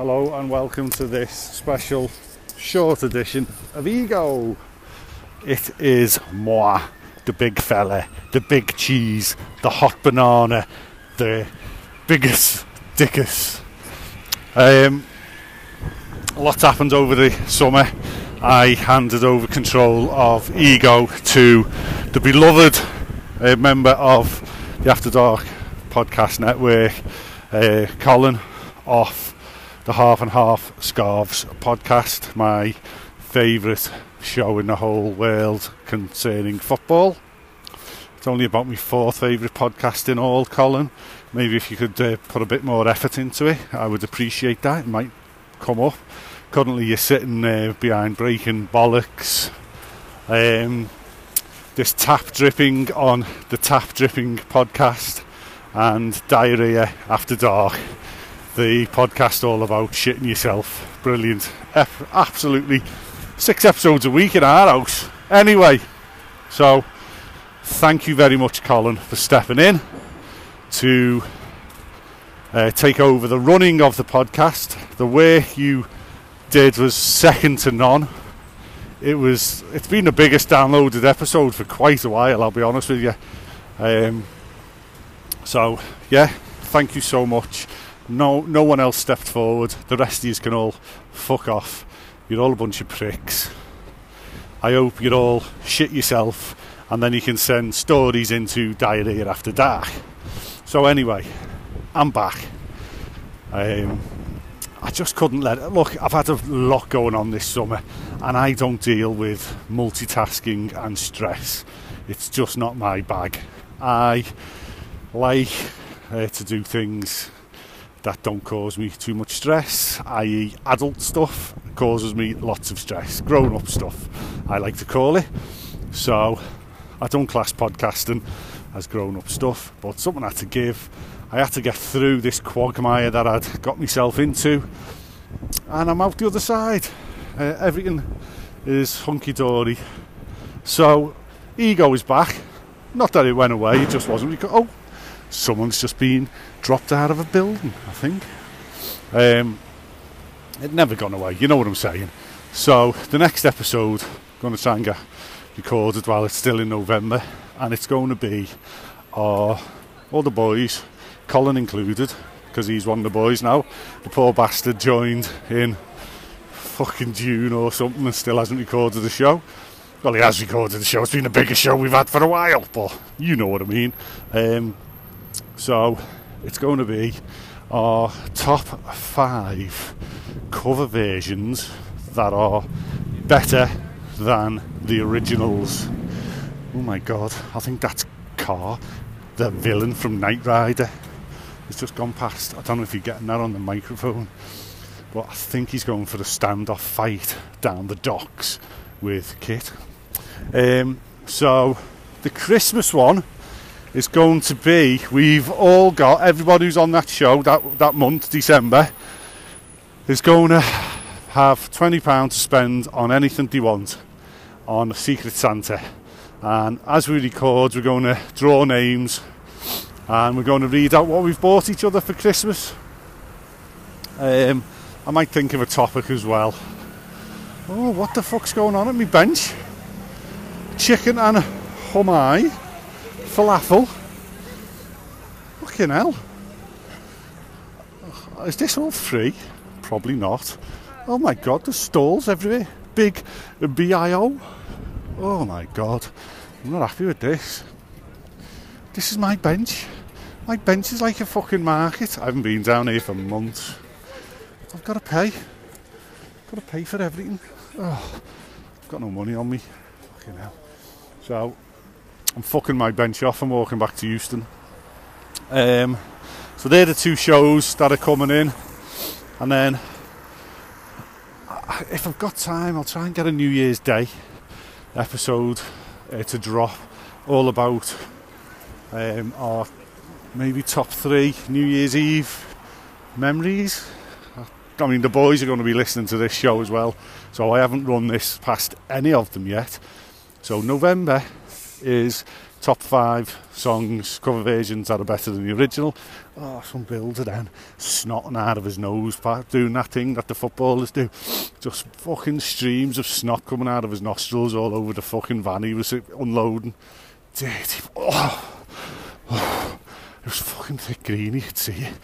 hello, and welcome to this special short edition of Ego. It is moi, the big fella, the big cheese, the hot banana, the biggest dickus. Um, a lot's happened over the summer. I handed over control of Ego to the beloved uh, member of the After Dark podcast network, uh, Colin, off the Half and Half Scarves podcast, my favourite show in the whole world concerning football. It's only about my fourth favourite podcast in all, Colin. Maybe if you could uh, put a bit more effort into it, I would appreciate that. It might come up. Currently, you're sitting uh, behind breaking bollocks. Um, this tap dripping on the tap dripping podcast and diarrhea after dark the podcast all about shitting yourself. Brilliant. Absolutely six episodes a week in our house. Anyway so thank you very much colin for stepping in to uh, take over the running of the podcast. The work you did was second to none. It was it's been the biggest downloaded episode for quite a while I'll be honest with you. Um, so yeah thank you so much no no one else stepped forward the rest of you can all fuck off you're all a bunch of pricks I hope you're all shit yourself and then you can send stories into diarrhea after dark so anyway I'm back um, I just couldn't let it. Look, I've had a lot going on this summer, and I don't deal with multitasking and stress. It's just not my bag. I like uh, to do things that don't cause me too much stress, i.e., adult stuff causes me lots of stress. Grown up stuff, I like to call it. So, I don't class podcasting as grown up stuff, but something I had to give I had to get through this quagmire that I'd got myself into, and I'm out the other side. Uh, everything is hunky dory. So, ego is back. Not that it went away, it just wasn't. Oh, someone's just been dropped out of a building, I think. Um, it never gone away, you know what I'm saying. So, the next episode, I'm going to try and get recorded while it's still in November, and it's going to be uh, all the boys Colin included, because he's one of the boys now. The poor bastard joined in fucking June or something and still hasn't recorded the show. Well, he has recorded the show. It's been the biggest show we've had for a while, but you know what I mean. Um, so it's going to be our top five cover versions that are better than the originals. Oh my god, I think that's KARR, the villain from Knight Rider. He's just gone past. I don't know if you're getting that on the microphone, but I think he's going for a standoff fight down the docks with KITT. Um, so the Christmas one is going to be. We've all got everybody who's on that show that that month, December, is going to have twenty pounds to spend on anything they want on Secret Santa. And as we record, we're going to draw names and we're going to read out what we've bought each other for Christmas. Um, I might think of a topic as well. Oh, what the fuck's going on at my bench? Chicken and humai, falafel. Fucking hell. Is this all free? Probably not. Oh my god, there's stalls everywhere. Big BIO. Oh my god. I'm not happy with this. This is my bench. My bench is like a fucking market. I haven't been down here for months. I've got to pay. Got to pay for everything. Oh, I've got no money on me. Fucking hell. So I'm fucking my bench off and walking back to Euston. Um, so they're the two shows that are coming in, and then if I've got time, I'll try and get a New Year's Day episode uh, to drop, all about um, our maybe top three New Year's Eve memories. I mean, the boys are going to be listening to this show as well, so I haven't run this past any of them yet. So, November is top five songs, cover versions that are better than the original. Oh, some builder then snotting out of his nose, doing that thing that the footballers do. Just fucking streams of snot coming out of his nostrils all over the fucking van he was unloading. Dirty. Oh, oh, it was fucking thick green, you could see it.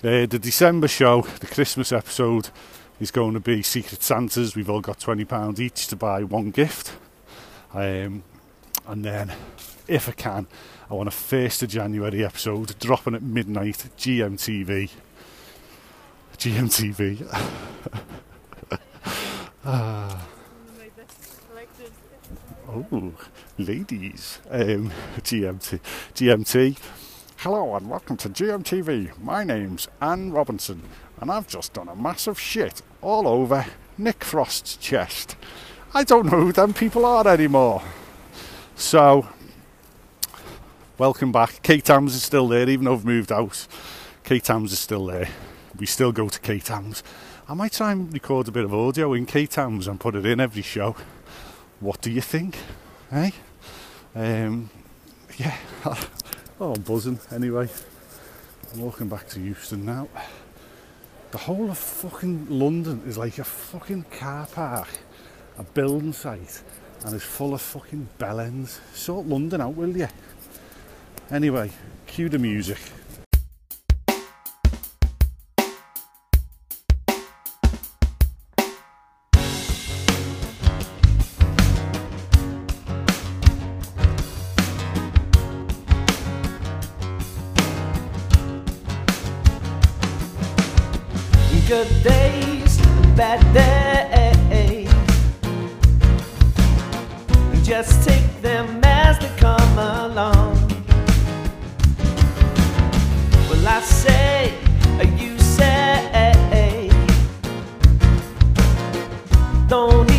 Uh, the December show, the Christmas episode, is going to be Secret Santas. We've all got £20 each to buy one gift. Um, and then, if I can, I want a 1st of January episode dropping at midnight, GMTV. GMTV. ah. Oh, ladies. Um, GMT. GMT. Hello and welcome to GMTV. My name's Anne Robinson and I've just done a massive shit all over Nick Frost's chest. I don't know who them people are anymore. So, welcome back. Kate Tams is still there, even though I've moved out. Kate Tams is still there. We still go to Kate Tams. I might try and record a bit of audio in Kate Tams and put it in every show. What do you think? Hey? Um, yeah. oh, I'm buzzing anyway. I'm walking back to Euston now. The whole of fucking London is like a fucking car park, a building site, and is full of fucking bellends. Sort London out, will you? Anyway, cue the music. good days, bad days. Just take them as they come along. Well, I say, you say, don't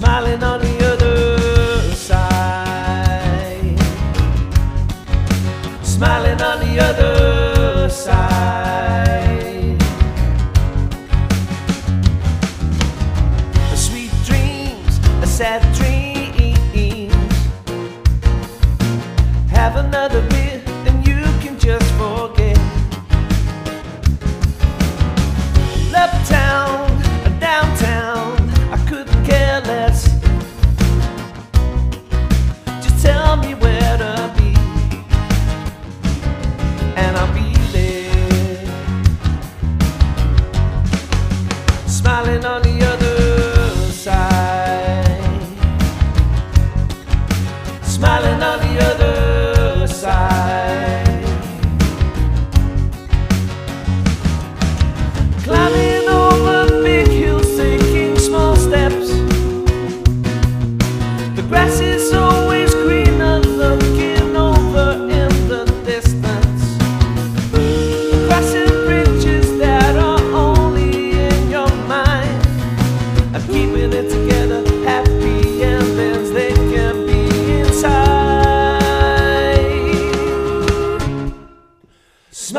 Smiling on the other side, smiling on the other side. Sweet dreams, a sad dreams. Have another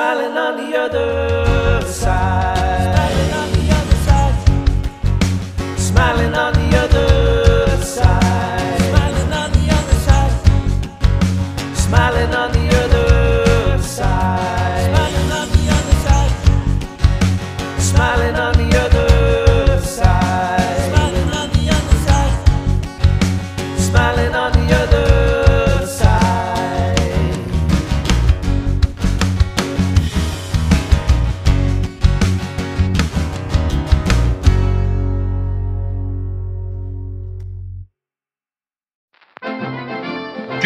Smiling on the other side.